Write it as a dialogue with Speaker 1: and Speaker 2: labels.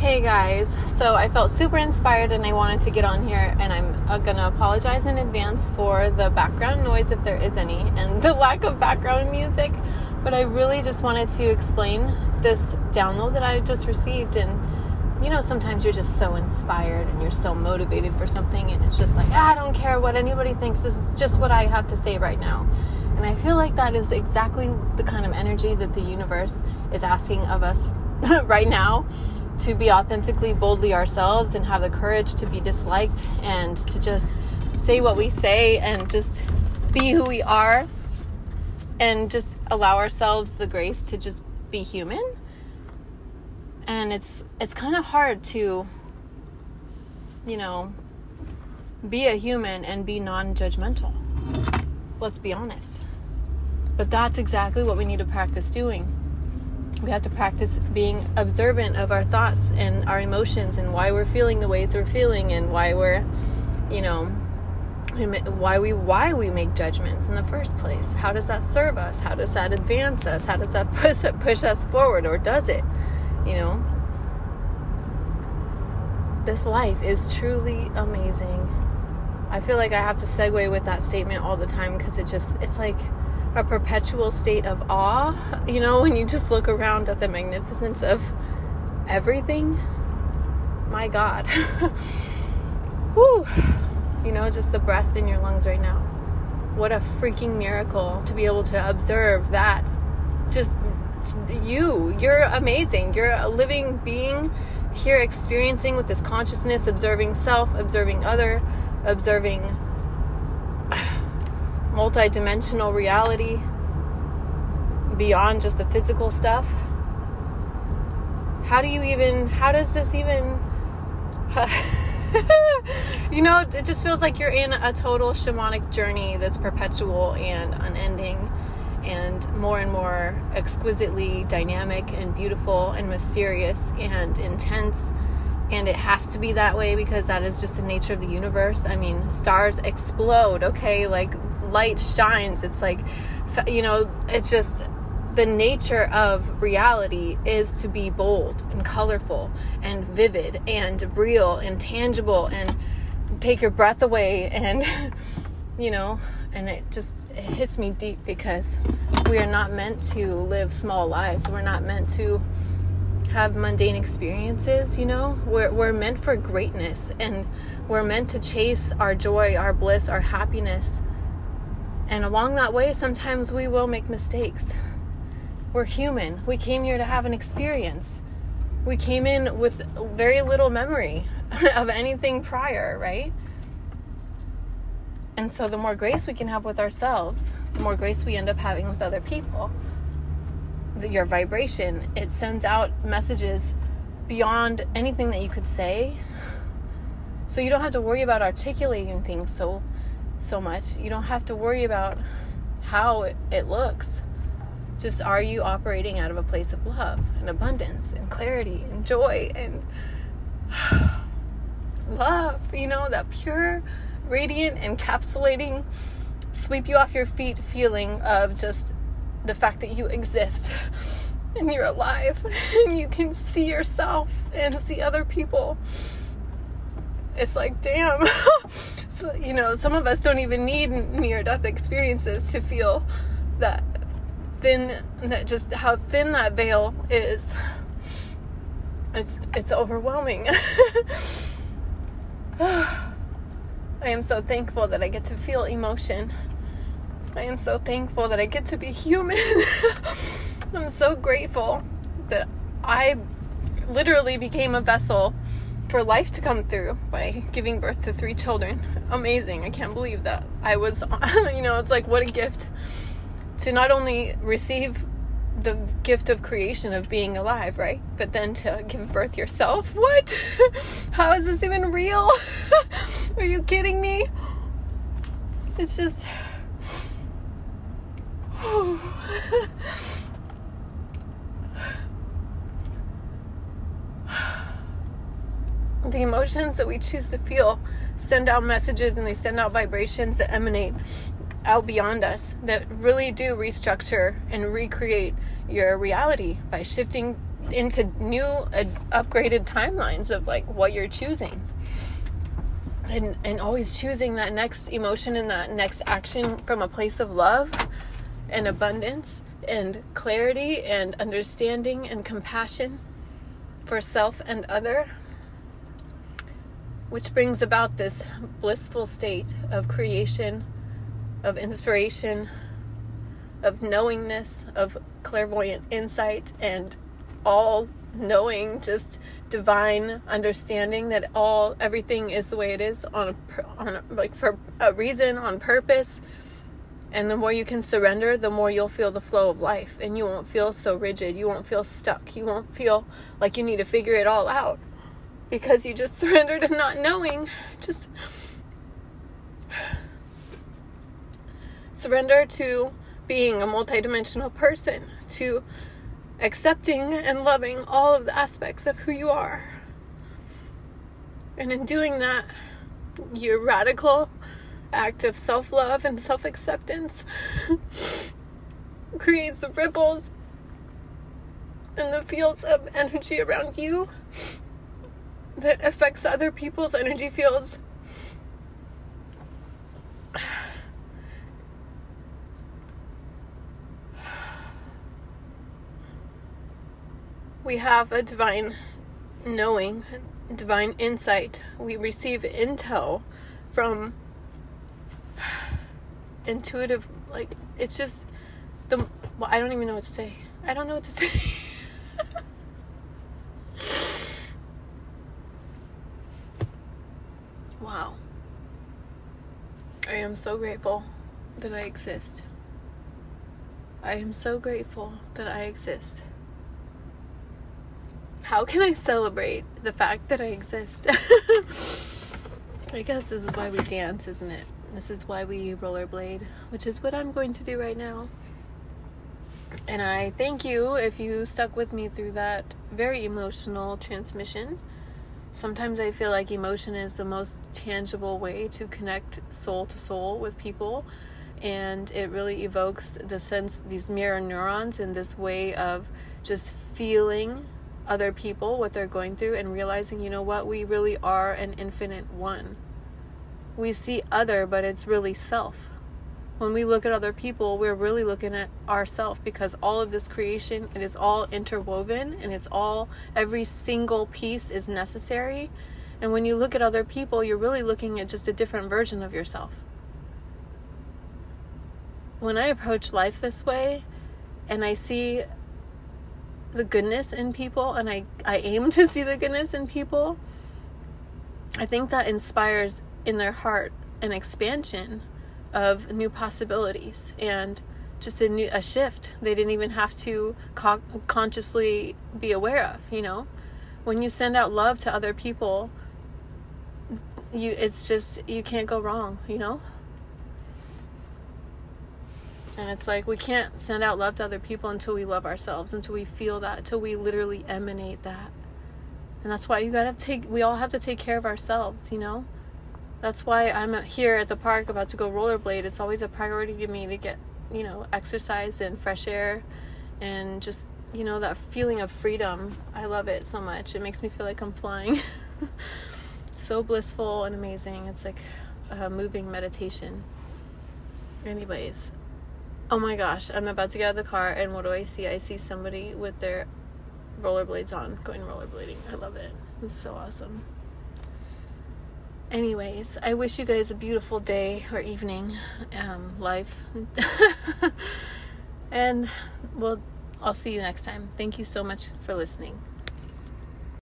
Speaker 1: Hey guys, so I felt super inspired and I wanted to get on here and I'm uh, gonna apologize in advance for the background noise if there is any and the lack of background music. But I really just wanted to explain this download that I just received. And you know, sometimes you're just so inspired and you're so motivated for something, and it's just like, ah, I don't care what anybody thinks, this is just what I have to say right now. And I feel like that is exactly the kind of energy that the universe is asking of us right now to be authentically, boldly ourselves and have the courage to be disliked and to just say what we say and just be who we are and just allow ourselves the grace to just be human. And it's it's kind of hard to you know be a human and be non-judgmental. Let's be honest. But that's exactly what we need to practice doing we have to practice being observant of our thoughts and our emotions and why we're feeling the ways we're feeling and why we're you know why we why we make judgments in the first place. How does that serve us? How does that advance us? How does that push push us forward or does it? You know? This life is truly amazing. I feel like i have to segue with that statement all the time because it just it's like a perpetual state of awe, you know, when you just look around at the magnificence of everything. My God. Whew. You know, just the breath in your lungs right now. What a freaking miracle to be able to observe that. Just you. You're amazing. You're a living being here experiencing with this consciousness, observing self, observing other, observing multidimensional reality beyond just the physical stuff? How do you even, how does this even, you know, it just feels like you're in a total shamanic journey that's perpetual and unending and more and more exquisitely dynamic and beautiful and mysterious and intense. And it has to be that way because that is just the nature of the universe. I mean, stars explode, okay? Like light shines. It's like, you know, it's just the nature of reality is to be bold and colorful and vivid and real and tangible and take your breath away and, you know, and it just it hits me deep because we are not meant to live small lives. We're not meant to have mundane experiences, you know? We're, we're meant for greatness and we're meant to chase our joy, our bliss, our happiness and along that way, sometimes we will make mistakes. We're human. We came here to have an experience. We came in with very little memory of anything prior, right? And so, the more grace we can have with ourselves, the more grace we end up having with other people. Your vibration, it sends out messages beyond anything that you could say. So, you don't have to worry about articulating things so so much. You don't have to worry about how it, it looks. Just are you operating out of a place of love and abundance and clarity and joy and love? You know, that pure, radiant, encapsulating, sweep you off your feet feeling of just the fact that you exist and you're alive and you can see yourself and see other people. It's like, damn. so, you know, some of us don't even need near death experiences to feel that thin, that just how thin that veil is. It's, it's overwhelming. I am so thankful that I get to feel emotion. I am so thankful that I get to be human. I'm so grateful that I literally became a vessel for life to come through by giving birth to three children. Amazing. I can't believe that. I was, you know, it's like what a gift to not only receive the gift of creation of being alive, right? But then to give birth yourself. What? How is this even real? Are you kidding me? It's just. the emotions that we choose to feel send out messages and they send out vibrations that emanate out beyond us that really do restructure and recreate your reality by shifting into new uh, upgraded timelines of like what you're choosing. And and always choosing that next emotion and that next action from a place of love and abundance and clarity and understanding and compassion for self and other. Which brings about this blissful state of creation of inspiration of knowingness of clairvoyant insight and all knowing just divine understanding that all everything is the way it is on a, on a, like for a reason on purpose and the more you can surrender the more you'll feel the flow of life. And you won't feel so rigid. You won't feel stuck. You won't feel like you need to figure it all out. Because you just surrendered to not knowing. Just surrender to being a multidimensional person. To accepting and loving all of the aspects of who you are. And in doing that, your radical act of self love and self acceptance creates ripples in the fields of energy around you that affects other people's energy fields. we have a divine knowing, divine insight. We receive intel from intuitive, like, it's just the, well, I don't even know what to say. I don't know what to say. wow. I am so grateful that I exist. I am so grateful that I exist how can I celebrate the fact that I exist? I guess this is why we dance, isn't it? This is why we rollerblade, which is what I'm going to do right now. And I thank you if you stuck with me through that very emotional transmission. Sometimes I feel like emotion is the most tangible way to connect soul to soul with people. And it really evokes the sense, these mirror neurons, in this way of just feeling other people, what they're going through, and realizing, you know what, we really are an infinite one. We see other, but it's really self. When we look at other people, we're really looking at ourself because all of this creation, it is all interwoven and it's all, every single piece is necessary. And when you look at other people, you're really looking at just a different version of yourself. When I approach life this way and I see the goodness in people and I, I aim to see the goodness in people, I think that inspires in their heart an expansion of new possibilities and just a new a shift they didn't even have to co- consciously be aware of you know when you send out love to other people you it's just you can't go wrong you know and it's like we can't send out love to other people until we love ourselves, until we feel that, until we literally emanate that. And that's why you gotta take, we all have to take care of ourselves, you know? That's why I'm here at the park about to go rollerblade. It's always a priority to me to get, you know, exercise and fresh air and just, you know, that feeling of freedom. I love it so much. It makes me feel like I'm flying. so blissful and amazing. It's like a moving meditation. Anyways, oh my gosh, I'm about to get out of the car, and what do I see? I see somebody with their rollerblades on going rollerblading. I love it. It's so awesome. Anyways, I wish you guys a beautiful day or evening, um, life. and well, I'll see you next time. Thank you so much for listening.